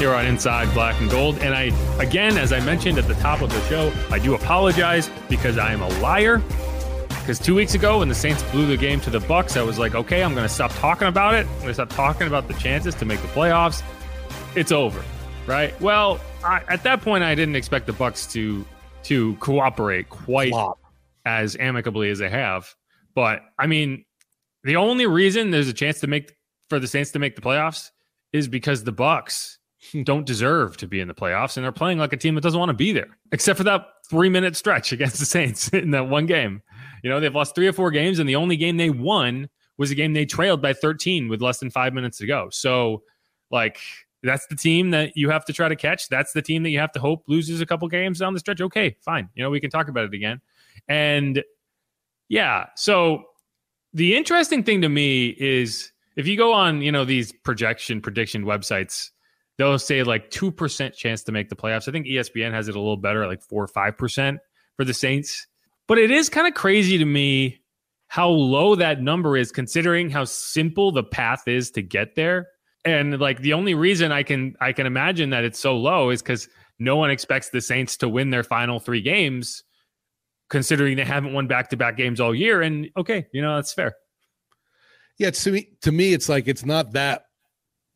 here on Inside Black and Gold. And I, again, as I mentioned at the top of the show, I do apologize because I am a liar. Because two weeks ago, when the Saints blew the game to the Bucks, I was like, okay, I'm going to stop talking about it. I'm going to stop talking about the chances to make the playoffs. It's over, right? Well, I, at that point, I didn't expect the Bucks to to cooperate quite as amicably as they have. But I mean, the only reason there's a chance to make for the Saints to make the playoffs is because the Bucks don't deserve to be in the playoffs and they're playing like a team that doesn't want to be there, except for that three minute stretch against the Saints in that one game. You know, they've lost three or four games, and the only game they won was a game they trailed by 13 with less than five minutes to go. So, like, that's the team that you have to try to catch. That's the team that you have to hope loses a couple games down the stretch. Okay, fine. You know, we can talk about it again. And yeah, so the interesting thing to me is if you go on, you know, these projection prediction websites, they'll say like 2% chance to make the playoffs. I think ESPN has it a little better, like 4 or 5% for the Saints. But it is kind of crazy to me how low that number is considering how simple the path is to get there. And like the only reason I can I can imagine that it's so low is cuz no one expects the Saints to win their final 3 games considering they haven't won back-to-back games all year and okay, you know, that's fair. Yeah, to me, to me, it's like it's not that.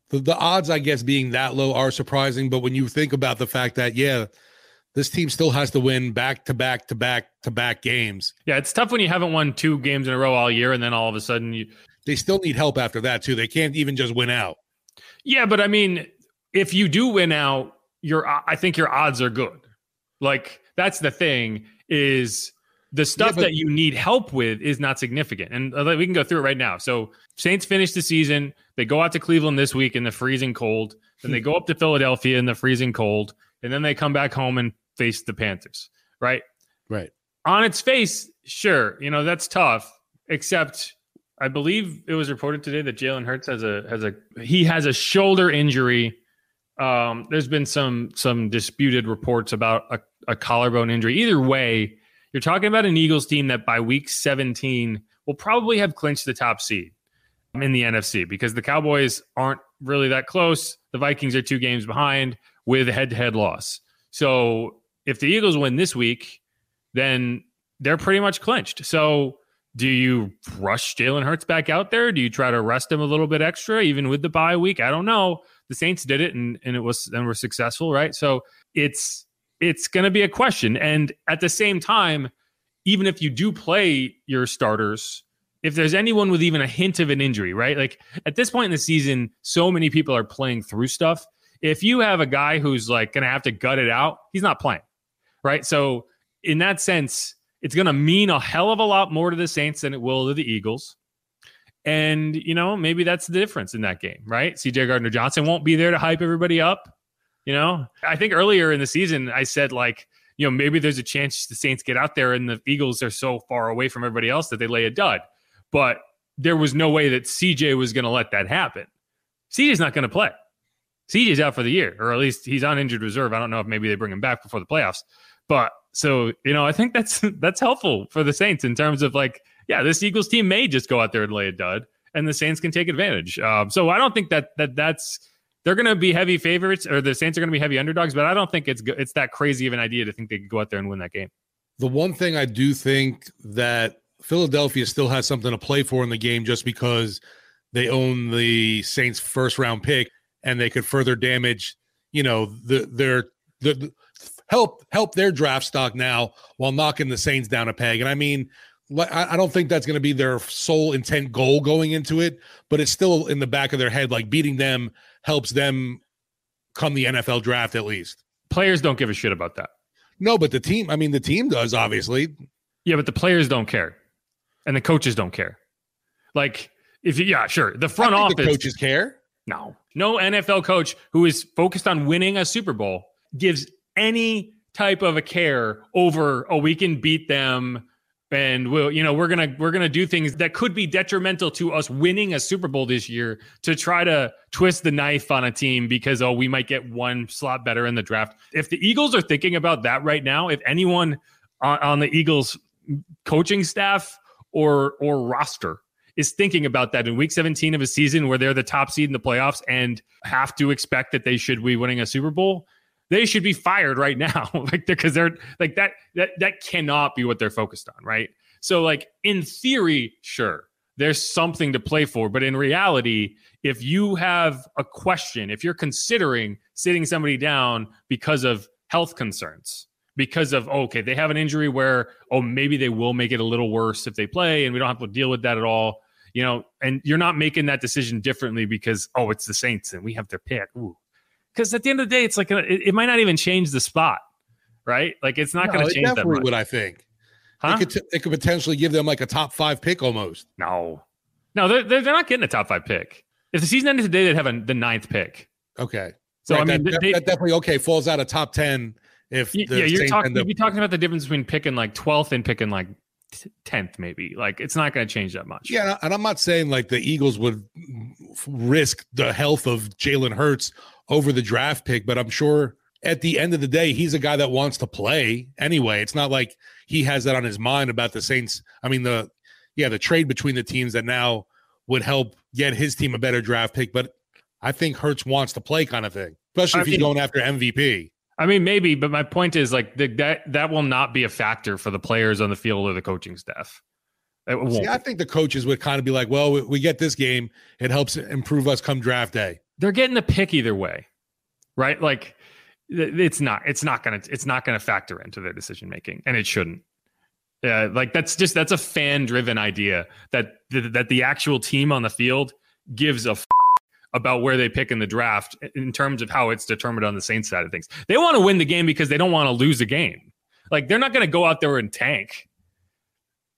The, the odds, I guess, being that low are surprising. But when you think about the fact that, yeah, this team still has to win back to back to back to back games, Yeah, it's tough when you haven't won two games in a row all year and then all of a sudden you they still need help after that too. They can't even just win out. Yeah, but I mean, if you do win out, your I think your odds are good. Like that's the thing is the stuff but- that you need help with is not significant. And uh, we can go through it right now. So Saints finish the season. They go out to Cleveland this week in the freezing cold. Then they go up to Philadelphia in the freezing cold. And then they come back home and face the Panthers. Right. Right. On its face, sure, you know, that's tough, except I believe it was reported today that Jalen Hurts has a has a he has a shoulder injury. Um, there's been some some disputed reports about a, a collarbone injury. Either way, you're talking about an Eagles team that by week 17 will probably have clinched the top seed in the NFC because the Cowboys aren't really that close. The Vikings are two games behind with a head-to-head loss. So if the Eagles win this week, then they're pretty much clinched. So do you rush Jalen Hurts back out there? Do you try to rest him a little bit extra, even with the bye week? I don't know. The Saints did it and, and it was and were successful, right? So it's it's gonna be a question. And at the same time, even if you do play your starters, if there's anyone with even a hint of an injury, right? Like at this point in the season, so many people are playing through stuff. If you have a guy who's like gonna have to gut it out, he's not playing. Right. So in that sense, it's going to mean a hell of a lot more to the Saints than it will to the Eagles. And, you know, maybe that's the difference in that game, right? CJ Gardner Johnson won't be there to hype everybody up. You know, I think earlier in the season, I said, like, you know, maybe there's a chance the Saints get out there and the Eagles are so far away from everybody else that they lay a dud. But there was no way that CJ was going to let that happen. CJ's not going to play. CJ's out for the year, or at least he's on injured reserve. I don't know if maybe they bring him back before the playoffs. But so, you know, I think that's that's helpful for the Saints in terms of like, yeah, this Eagles team may just go out there and lay a dud, and the Saints can take advantage. Um, so I don't think that that that's they're going to be heavy favorites, or the Saints are going to be heavy underdogs. But I don't think it's it's that crazy of an idea to think they could go out there and win that game. The one thing I do think that Philadelphia still has something to play for in the game, just because they own the Saints' first round pick, and they could further damage, you know, the their the help help their draft stock now while knocking the Saints down a peg. And I mean, I don't think that's going to be their sole intent goal going into it, but it's still in the back of their head. Like beating them helps them come the NFL draft at least. Players don't give a shit about that. No, but the team, I mean, the team does obviously. Yeah, but the players don't care, and the coaches don't care. Like, if you, yeah, sure, the front office the coaches care. No, no NFL coach who is focused on winning a Super Bowl gives any type of a care over. Oh, we can beat them and we'll you know we're gonna we're gonna do things that could be detrimental to us winning a super bowl this year to try to twist the knife on a team because oh we might get one slot better in the draft. If the eagles are thinking about that right now if anyone on, on the eagles coaching staff or or roster is thinking about that in week 17 of a season where they're the top seed in the playoffs and have to expect that they should be winning a super bowl they should be fired right now. Like because they're like that that that cannot be what they're focused on right? So like in theory sure there's something to play for but in reality if you have a question if you're considering sitting somebody down because of health concerns because of oh, okay they have an injury where oh maybe they will make it a little worse if they play and we don't have to deal with that at all you know and you're not making that decision differently because oh it's the saints and we have their pick. Ooh because at the end of the day, it's like a, it, it, might not even change the spot, right? Like it's not no, going to change that much. What I think, huh? It could, t- it could potentially give them like a top five pick almost. No, no, they're they're not getting a top five pick. If the season ended today, they'd have a, the ninth pick. Okay, so right, I mean, that, they, that, definitely okay falls out of top ten. If yeah, you're talking, you'd be talking about the difference between picking like twelfth and picking like tenth, maybe. Like it's not going to change that much. Yeah, and I'm not saying like the Eagles would risk the health of Jalen Hurts over the draft pick, but I'm sure at the end of the day, he's a guy that wants to play anyway. It's not like he has that on his mind about the Saints. I mean, the yeah, the trade between the teams that now would help get his team a better draft pick, but I think Hurts wants to play kind of thing, especially I if mean, he's going after MVP. I mean, maybe, but my point is like the, that that will not be a factor for the players on the field or the coaching staff. See, I think the coaches would kind of be like, "Well, we, we get this game; it helps improve us come draft day." They're getting the pick either way, right? Like it's not it's not gonna it's not gonna factor into their decision making, and it shouldn't. Yeah, like that's just that's a fan driven idea that that the actual team on the field gives a f- about where they pick in the draft in terms of how it's determined on the Saints side of things. They want to win the game because they don't want to lose a game. Like they're not going to go out there and tank.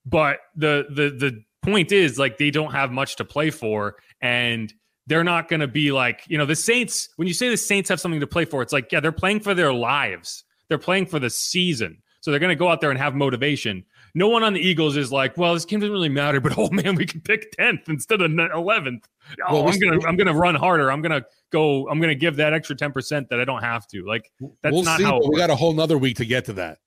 But the the the point is like they don't have much to play for and they're not going to be like, you know, the Saints, when you say the Saints have something to play for, it's like, yeah, they're playing for their lives. They're playing for the season. So they're going to go out there and have motivation. No one on the Eagles is like, well, this game doesn't really matter, but oh man, we can pick 10th instead of 11th. Oh, well, I'm going to I'm going to run harder. I'm going to go I'm going to give that extra 10% that I don't have to. Like that's we'll not see, how we got a whole nother week to get to that.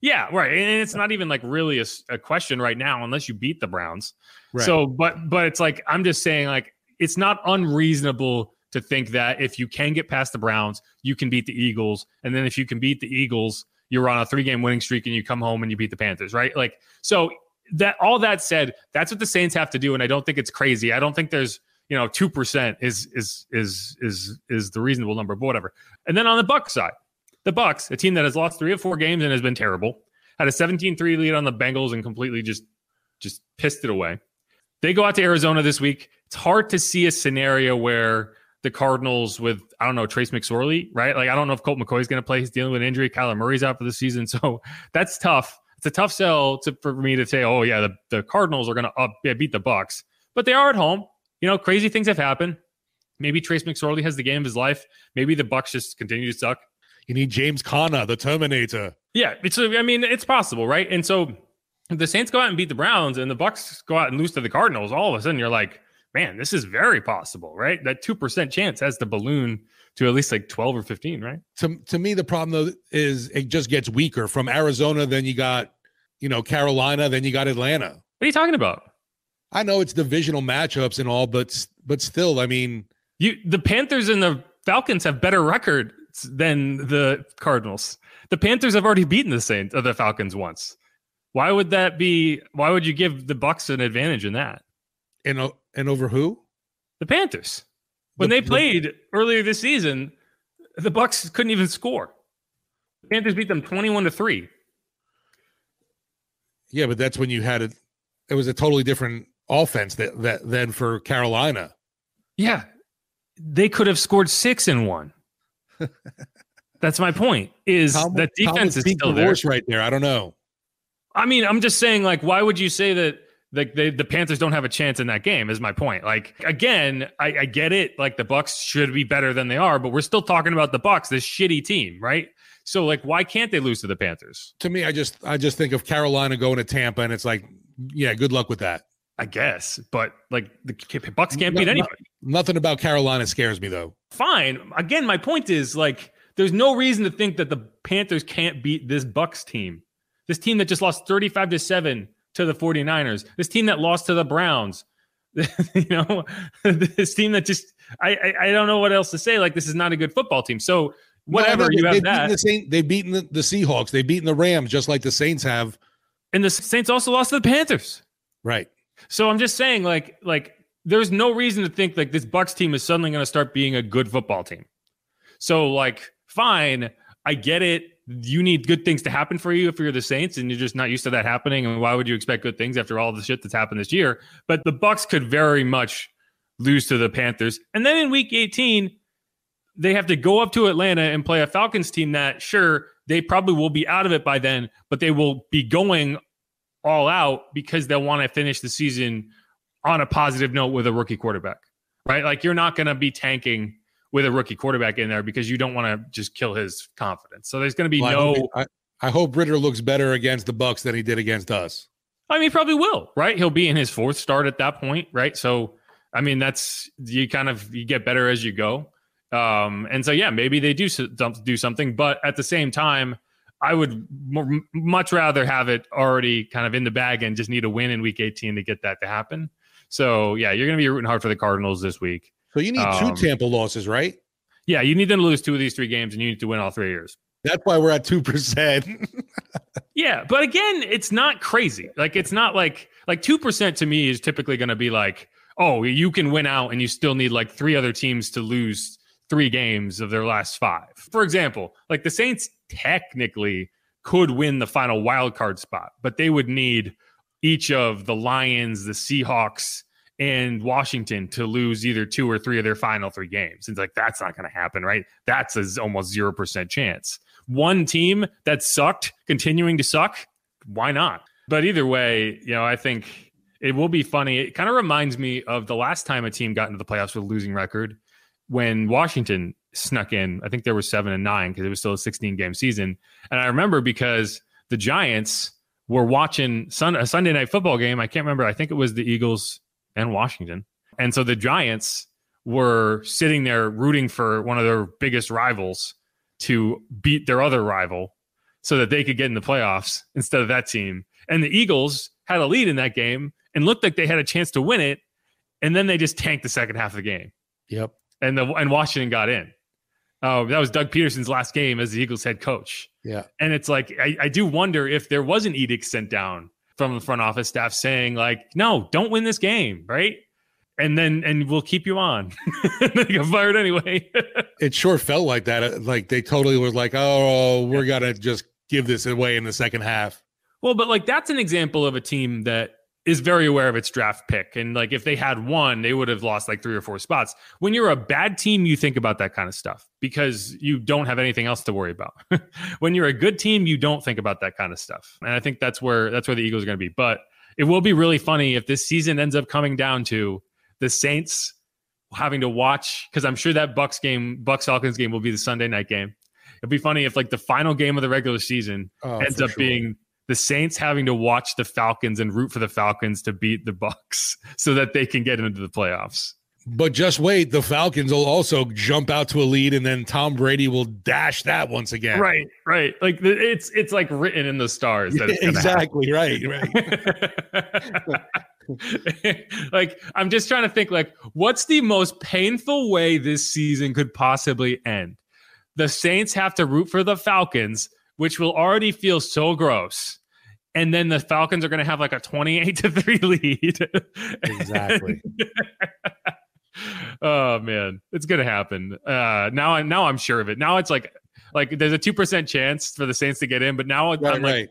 Yeah, right. And it's not even like really a, a question right now unless you beat the Browns. Right. So, but but it's like I'm just saying like it's not unreasonable to think that if you can get past the Browns, you can beat the Eagles. And then if you can beat the Eagles, you're on a three game winning streak and you come home and you beat the Panthers, right? Like, so that all that said, that's what the Saints have to do. And I don't think it's crazy. I don't think there's, you know, 2% is, is, is, is, is the reasonable number, but whatever. And then on the Buck side, the Bucks, a team that has lost three of four games and has been terrible, had a 17 3 lead on the Bengals and completely just, just pissed it away. They go out to Arizona this week. It's hard to see a scenario where the Cardinals with I don't know Trace McSorley, right? Like I don't know if Colt McCoy is going to play. He's dealing with an injury. Kyler Murray's out for the season, so that's tough. It's a tough sell to, for me to say, oh yeah, the, the Cardinals are going to yeah, beat the Bucks, but they are at home. You know, crazy things have happened. Maybe Trace McSorley has the game of his life. Maybe the Bucks just continue to suck. You need James Conner, the Terminator. Yeah, it's. I mean, it's possible, right? And so the Saints go out and beat the Browns and the Bucks go out and lose to the Cardinals, all of a sudden you're like, man, this is very possible, right? That 2% chance has the balloon to at least like 12 or 15, right? To, to me, the problem though is it just gets weaker from Arizona. Then you got, you know, Carolina, then you got Atlanta. What are you talking about? I know it's divisional matchups and all, but, but still, I mean, you, the Panthers and the Falcons have better records than the Cardinals. The Panthers have already beaten the Saints or the Falcons once. Why would that be? Why would you give the Bucks an advantage in that? And uh, and over who? The Panthers. When the, they played the, earlier this season, the Bucks couldn't even score. The Panthers beat them twenty-one to three. Yeah, but that's when you had it. It was a totally different offense that that than for Carolina. Yeah, they could have scored six in one. That's my point. Is that defense is still there? Right there, I don't know. I mean, I'm just saying, like, why would you say that? Like the, the Panthers don't have a chance in that game is my point. Like again, I, I get it. Like the Bucks should be better than they are, but we're still talking about the Bucks, this shitty team, right? So like, why can't they lose to the Panthers? To me, I just I just think of Carolina going to Tampa, and it's like, yeah, good luck with that. I guess, but like the Bucks can't beat anybody. Nothing about Carolina scares me though. Fine. Again, my point is like there's no reason to think that the Panthers can't beat this Bucks team. This team that just lost 35 to 7 to the 49ers. This team that lost to the Browns. you know, this team that just I, I, I don't know what else to say. Like this is not a good football team. So whatever no, no, you have that. The Saint, they've beaten the, the Seahawks. They've beaten the Rams just like the Saints have. And the Saints also lost to the Panthers. Right. So I'm just saying, like, like there's no reason to think like this Bucks team is suddenly going to start being a good football team. So like, fine, I get it. You need good things to happen for you if you're the Saints and you're just not used to that happening. And why would you expect good things after all the shit that's happened this year? But the Bucks could very much lose to the Panthers. And then in week 18, they have to go up to Atlanta and play a Falcons team that sure they probably will be out of it by then, but they will be going all out because they'll want to finish the season on a positive note with a rookie quarterback, right? Like you're not going to be tanking with a rookie quarterback in there because you don't want to just kill his confidence. So there's going to be well, no. I hope, I, I hope Ridder looks better against the Bucks than he did against us. I mean, he probably will, right? He'll be in his fourth start at that point, right? So, I mean, that's you kind of you get better as you go. Um, and so, yeah, maybe they do do something, but at the same time, I would more, much rather have it already kind of in the bag and just need a win in week 18 to get that to happen. So, yeah, you're going to be rooting hard for the Cardinals this week. So, you need um, two Tampa losses, right? Yeah, you need them to lose two of these three games and you need to win all three years. That's why we're at 2%. yeah, but again, it's not crazy. Like, it's not like, like 2% to me is typically going to be like, oh, you can win out and you still need like three other teams to lose three games of their last five. For example, like the Saints technically could win the final wild card spot, but they would need each of the Lions, the Seahawks, and Washington to lose either two or three of their final three games. It's like that's not going to happen, right? That's a almost zero percent chance. One team that sucked continuing to suck, why not? But either way, you know, I think it will be funny. It kind of reminds me of the last time a team got into the playoffs with a losing record when Washington snuck in. I think there were seven and nine because it was still a 16 game season. And I remember because the Giants were watching sun, a Sunday night football game. I can't remember. I think it was the Eagles and Washington. And so the Giants were sitting there rooting for one of their biggest rivals to beat their other rival so that they could get in the playoffs instead of that team. And the Eagles had a lead in that game and looked like they had a chance to win it. And then they just tanked the second half of the game. Yep and the and Washington got in. Uh, that was Doug Pederson's last game as the Eagles head coach. Yeah, and it's like I, I do wonder if there was an edict sent down from the front office staff saying like, no, don't win this game, right? And then and we'll keep you on. they got fired anyway. it sure felt like that. Uh, like they totally were like, oh, we're gonna just give this away in the second half. Well, but like that's an example of a team that is very aware of its draft pick. And like if they had one, they would have lost like three or four spots. When you're a bad team, you think about that kind of stuff because you don't have anything else to worry about. when you're a good team, you don't think about that kind of stuff. And I think that's where that's where the Eagles are going to be. But it will be really funny if this season ends up coming down to the Saints having to watch because I'm sure that Bucks game, Bucks Falcons game will be the Sunday night game. It'd be funny if like the final game of the regular season oh, ends up sure. being the Saints having to watch the Falcons and root for the Falcons to beat the Bucks so that they can get into the playoffs. But just wait, the Falcons will also jump out to a lead, and then Tom Brady will dash that once again. Right, right. Like it's it's like written in the stars. That exactly right, right. like I'm just trying to think like what's the most painful way this season could possibly end? The Saints have to root for the Falcons, which will already feel so gross. And then the Falcons are going to have like a 28 to 3 lead. Exactly. oh man, it's going to happen. Uh now I now I'm sure of it. Now it's like like there's a 2% chance for the Saints to get in, but now Right, I'm like right.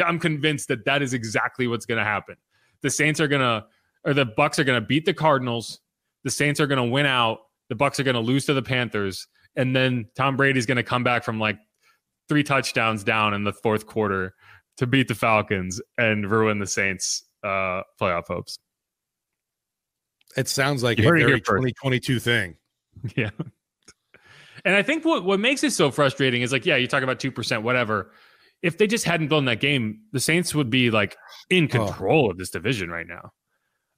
I'm convinced that that is exactly what's going to happen. The Saints are going to, or the Bucks are going to beat the Cardinals. The Saints are going to win out. The Bucks are going to lose to the Panthers, and then Tom Brady's going to come back from like three touchdowns down in the fourth quarter to beat the Falcons and ruin the Saints' uh, playoff hopes. It sounds like You a it very 2022 thing. Yeah. And I think what, what makes it so frustrating is like, yeah, you talk about 2%, whatever. If they just hadn't blown that game, the Saints would be like in Oh. control of this division right now.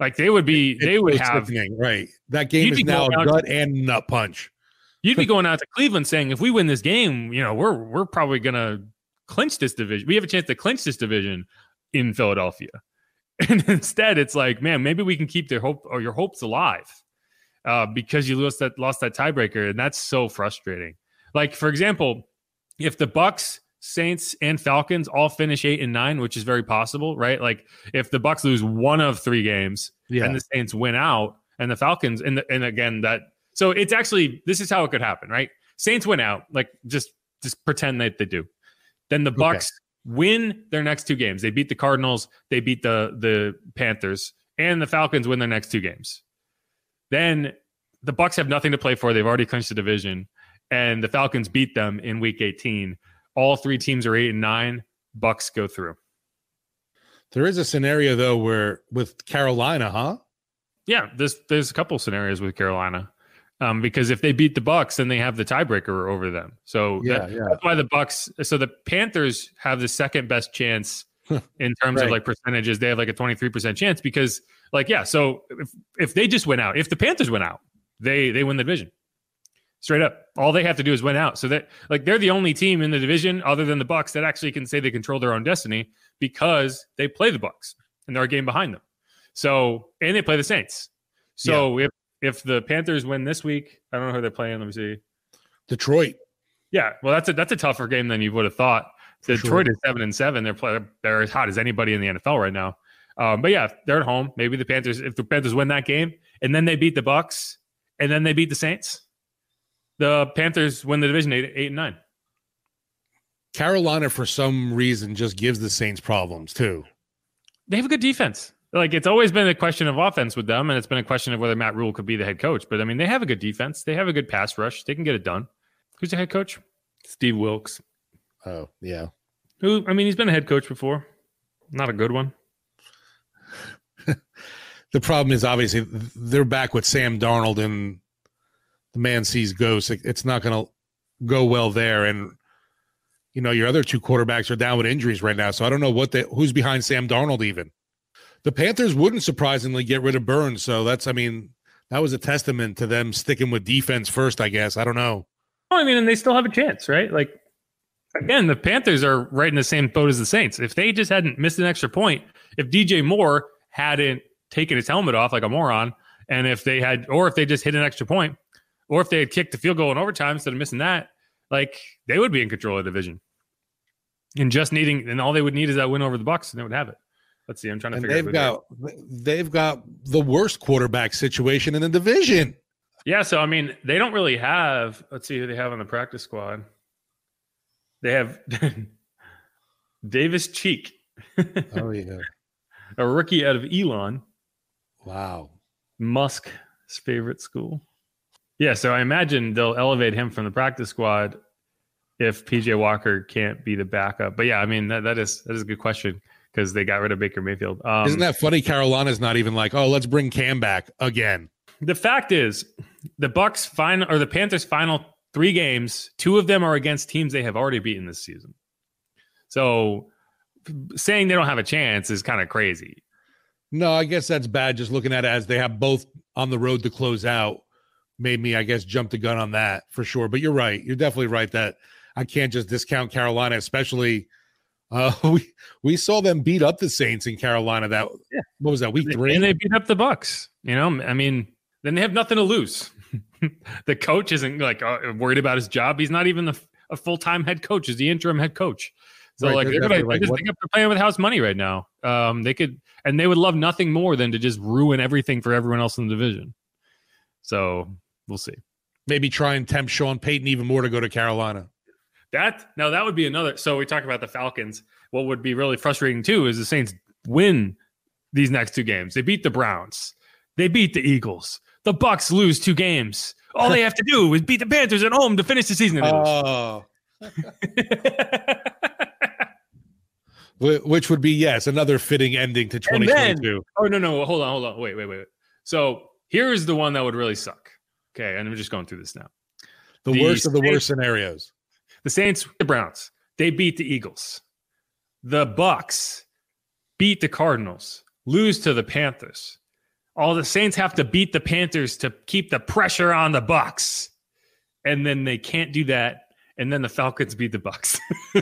Like they would be, they would have, right. That game is now gut and nut punch. You'd be going out to Cleveland saying, if we win this game, you know, we're, we're probably going to clinch this division. We have a chance to clinch this division in Philadelphia. And instead it's like, man, maybe we can keep their hope or your hopes alive uh, because you lost that, lost that tiebreaker. And that's so frustrating. Like, for example, if the Bucks, Saints, and Falcons all finish eight and nine, which is very possible, right? Like if the Bucks lose one of three games Yeah. and the Saints win out, and the Falcons, and the, and again that so it's actually this is how it could happen, right? Saints win out, like just just pretend that they do. Then the Okay. Bucks win their next two games. They beat the Cardinals, they beat the the Panthers, and the Falcons win their next two games. Then the Bucks have nothing to play for. They've already clinched the division, and the Falcons beat them in Week 18. All three teams are eight and nine. Bucks go through. There is a scenario though where with Carolina, huh? Yeah, there's there's a couple scenarios with Carolina, um, because if they beat the Bucks, then they have the tiebreaker over them. So that- yeah. that's why the Bucks. So the Panthers have the second best chance in terms of like percentages. They have like a twenty three percent chance because like yeah. So if if they just win out, if the Panthers win out, they they win the division. Straight up, all they have to do is win out. So that like they're the only team in the division other than the Bucks that actually can say they control their own destiny because they play the Bucks and they're a game behind them. So and they play the Saints. So if if the Panthers win this week, I don't know who they're playing. Let me see. Detroit. Yeah, well, that's a that's a tougher game than you would have thought. For Detroit sure. is seven and seven. They're play, they're as hot as anybody in the NFL right now. Um, but yeah, they're at home. Maybe the Panthers, if the Panthers win that game, and then they beat the Bucks, and then they beat the Saints, the Panthers win the division eight, eight and nine. Carolina, for some reason, just gives the Saints problems too. They have a good defense. Like it's always been a question of offense with them, and it's been a question of whether Matt Rhule could be the head coach. But I mean, they have a good defense. They have a good pass rush. They can get it done. Who's the head coach? Steve Wilks. Oh, yeah. Who? I mean, he's been a head coach before. Not a good one. The problem is obviously they're back with Sam Darnold and the man sees ghosts. It's not going to go well there. And, you know, your other two quarterbacks are down with injuries right now. So I don't know what they, who's behind Sam Darnold even. The Panthers wouldn't surprisingly get rid of Burns. So that's, I mean, that was a testament to them sticking with defense first, I guess. I don't know. Oh, I mean, and they still have a chance, right? Like, again, the Panthers are right in the same boat as the Saints. If they just hadn't missed an extra point, if DJ Moore hadn't taken his helmet off like a moron, and if they had, or if they just hit an extra point, or if they had kicked the field goal in overtime instead of missing that, like they would be in control of the division. And just needing, and all they would need is that win over the Bucks, and they would have it. Let's see. I'm trying to And figure they've out. they are. got they've got the worst quarterback situation in the division. Yeah, so I mean, they don't really have. Let's see who they have on the practice squad. They have Davis Cheek, Oh yeah. a rookie out of Elon, Wow. Musk's favorite school. Yeah, so I imagine they'll elevate him from the practice squad if PJ Walker can't be the backup. But yeah, I mean that, that is that is a good question because they got rid of Baker Mayfield. Um, Isn't that funny? Carolina's not even like, oh, let's bring Cam back again. The fact is, the Bucks final or the Panthers final three games, two of them are against teams they have already beaten this season. So saying they don't have a chance is kind of crazy. No, I guess that's bad. Just looking at it as they have both on the road to close out made me, I guess, jump the gun on that for sure. But you're right. You're definitely right that I can't just discount Carolina, especially uh we we saw them beat up the Saints in Carolina that What was that week three? And they beat up the Bucks. You know, I mean, then they have nothing to lose. the coach isn't like uh, worried about his job. He's not even the, a full time head coach. He's the interim head coach. So right, like they're, gonna, like, just think they're playing with house money right now. Um, they could and they would love nothing more than to just ruin everything for everyone else in the division. So we'll see. Maybe try and tempt Sean Payton even more to go to Carolina. That now that would be another. So we talk about the Falcons. What would be really frustrating too is the Saints win these next two games. They beat the Browns. They beat the Eagles. The Bucks lose two games. All they have to do is beat the Panthers at home to finish the season. Oh. Which would be yes, another fitting ending to 2022. Then, oh no, no, hold on, hold on, wait, wait, wait. So here's the one that would really suck. Okay, and I'm just going through this now. The, the worst of the worst scenarios. The Saints, the Browns, they beat the Eagles. The Bucks beat the Cardinals, lose to the Panthers. All the Saints have to beat the Panthers to keep the pressure on the Bucks. And then they can't do that. And then the Falcons beat the Bucks.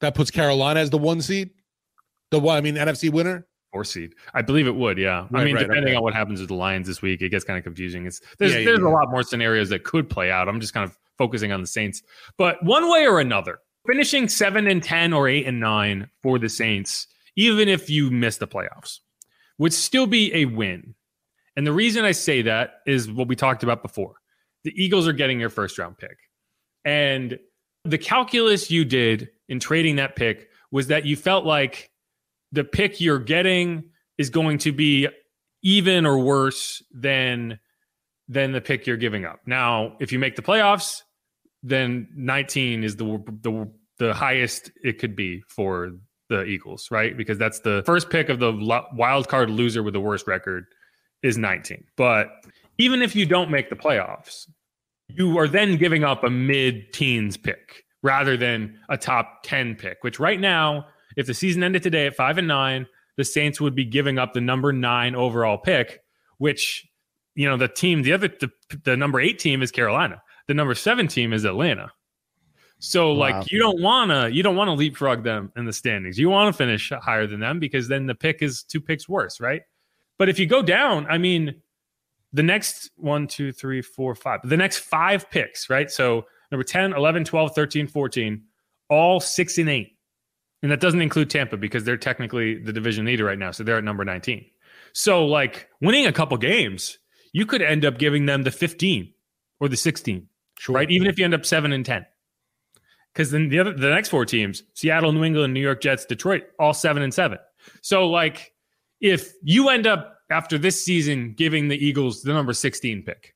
that puts Carolina as the one seed. The one, I mean, NFC winner four seed. I believe it would. Yeah. Right, I mean, right, depending okay. on what happens with the Lions this week, it gets kind of confusing. It's there's yeah, there's yeah. a lot more scenarios that could play out. I'm just kind of focusing on the Saints, but one way or another, finishing seven and ten or eight and nine for the Saints, even if you miss the playoffs, would still be a win. And the reason I say that is what we talked about before. The Eagles are getting their first round pick, and the calculus you did in trading that pick was that you felt like the pick you're getting is going to be even or worse than than the pick you're giving up. Now, if you make the playoffs, then 19 is the the the highest it could be for the Eagles, right? Because that's the first pick of the wild card loser with the worst record is 19. But even if you don't make the playoffs, you are then giving up a mid-teens pick rather than a top 10 pick, which right now if the season ended today at five and nine, the Saints would be giving up the number nine overall pick, which, you know, the team, the other, the, the number eight team is Carolina. The number seven team is Atlanta. So wow. like you don't wanna you don't wanna leapfrog them in the standings. You want to finish higher than them because then the pick is two picks worse, right? But if you go down, I mean, the next one, two, three, four, five, the next five picks, right? So number 10, 11, 12, 13, 14, all six and eight. And that doesn't include Tampa because they're technically the division leader right now. So they're at number 19. So, like winning a couple games, you could end up giving them the 15 or the 16, sure. right? Even if you end up seven and 10. Because then the other, the next four teams, Seattle, New England, New York Jets, Detroit, all seven and seven. So, like, if you end up after this season giving the Eagles the number 16 pick,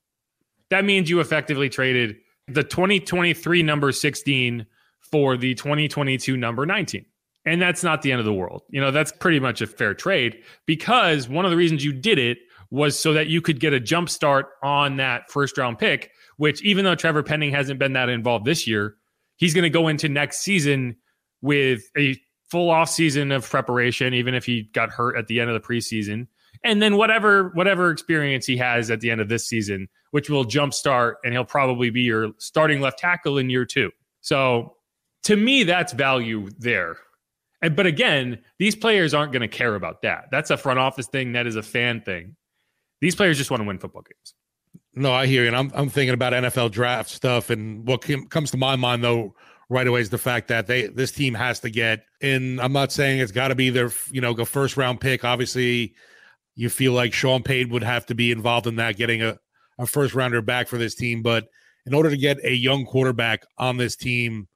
that means you effectively traded the 2023 number 16 for the 2022 number 19. And that's not the end of the world. You know, that's pretty much a fair trade because one of the reasons you did it was so that you could get a jump start on that first round pick, which even though Trevor Penning hasn't been that involved this year, he's going to go into next season with a full off season of preparation, even if he got hurt at the end of the preseason. And then whatever whatever experience he has at the end of this season, which will jumpstart, and he'll probably be your starting left tackle in year two. So to me, that's value there and, but again, these players aren't going to care about that. That's a front office thing. That is a fan thing. These players just want to win football games. No, I hear you. And I'm, I'm thinking about NFL draft stuff. And what comes to my mind, though, right away is the fact that they this team has to get in. I'm not saying it's got to be their, you know, go first round pick. Obviously, you feel like Sean Payton would have to be involved in that, getting a, a first rounder back for this team. But in order to get a young quarterback on this team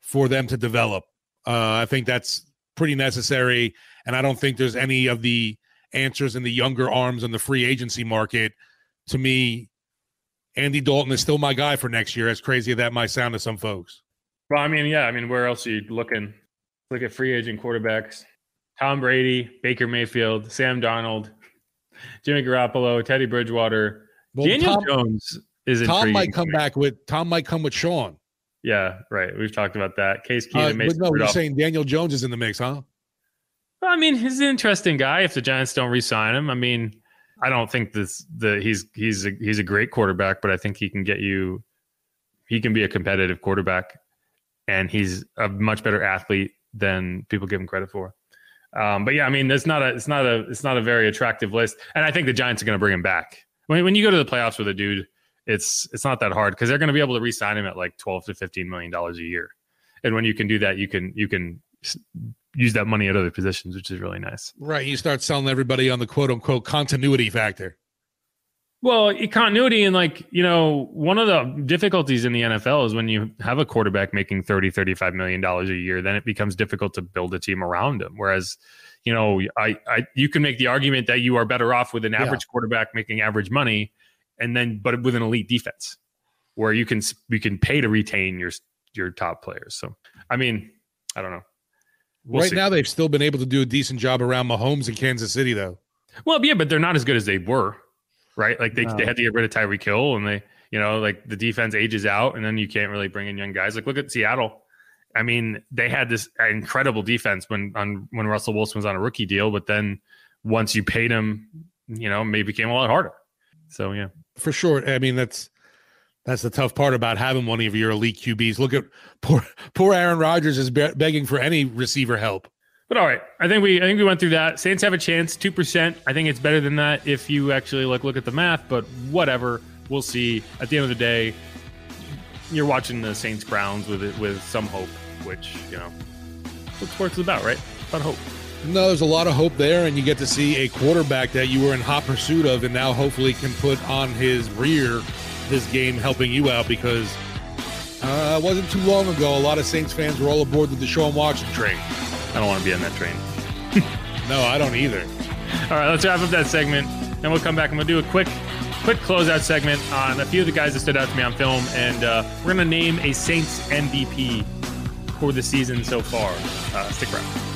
for them to develop, uh, I think that's pretty necessary. And I don't think there's any of the answers in the younger arms in the free agency market. To me, Andy Dalton is still my guy for next year, as crazy as that might sound to some folks. Well, I mean, yeah. I mean, where else are you looking? Look at free agent quarterbacks Tom Brady, Baker Mayfield, Sam Darnold, Jimmy Garoppolo, Teddy Bridgewater. Well, Daniel Tom, Jones is Tom might come back with Tom might come with Sean. Yeah, right. We've talked about that. Case Keenum. Uh, Mason no, we're saying Daniel Jones is in the mix, huh? Well, I mean, he's an interesting guy. If the Giants don't re-sign him, I mean, I don't think this the he's he's a, he's a great quarterback, but I think he can get you. He can be a competitive quarterback, and he's a much better athlete than people give him credit for. Um, but yeah, I mean, it's not a it's not a it's not a very attractive list, and I think the Giants are going to bring him back. When when you go to the playoffs with a dude, it's it's not that hard because they're going to be able to re-sign him at like twelve to fifteen million dollars a year, and when you can do that, you can you can use that money at other positions, which is really nice. Right, you start selling everybody on the quote unquote continuity factor. Well, continuity and like, you know, one of the difficulties in the NFL is when you have a quarterback making 30, 35 million dollars a year, then it becomes difficult to build a team around him. Whereas, you know, I, I you can make the argument that you are better off with an average yeah. quarterback making average money and then but with an elite defense where you can you can pay to retain your your top players. So, I mean, I don't know. We'll right see. now they've still been able to do a decent job around Mahomes in Kansas City though. Well, yeah, but they're not as good as they were right? Like they, no. they had to get rid of Tyreek Hill and they, you know, like the defense ages out and then you can't really bring in young guys. Like look at Seattle. I mean, they had this incredible defense when on when Russell Wilson was on a rookie deal, but then once you paid him, you know, maybe became a lot harder. So yeah. For sure. I mean, that's that's the tough part about having one of your elite QBs. Look at poor poor Aaron Rodgers is be- begging for any receiver help. But all right, I think we I think we went through that. Saints have a chance, two percent. I think it's better than that if you actually like look at the math. But whatever, we'll see. At the end of the day, you're watching the Saints Browns with it with some hope, which you know, what sports is about, right? About hope. No, there's a lot of hope there, and you get to see a quarterback that you were in hot pursuit of, and now hopefully can put on his rear this game, helping you out because uh, it wasn't too long ago. A lot of Saints fans were all aboard the Deshaun Watson train. I don't want to be on that train. no, I don't either. All right, let's wrap up that segment. Then we'll come back and we'll do a quick quick closeout segment on a few of the guys that stood out to me on film. And uh, we're going to name a Saints MVP for the season so far. Uh, stick around.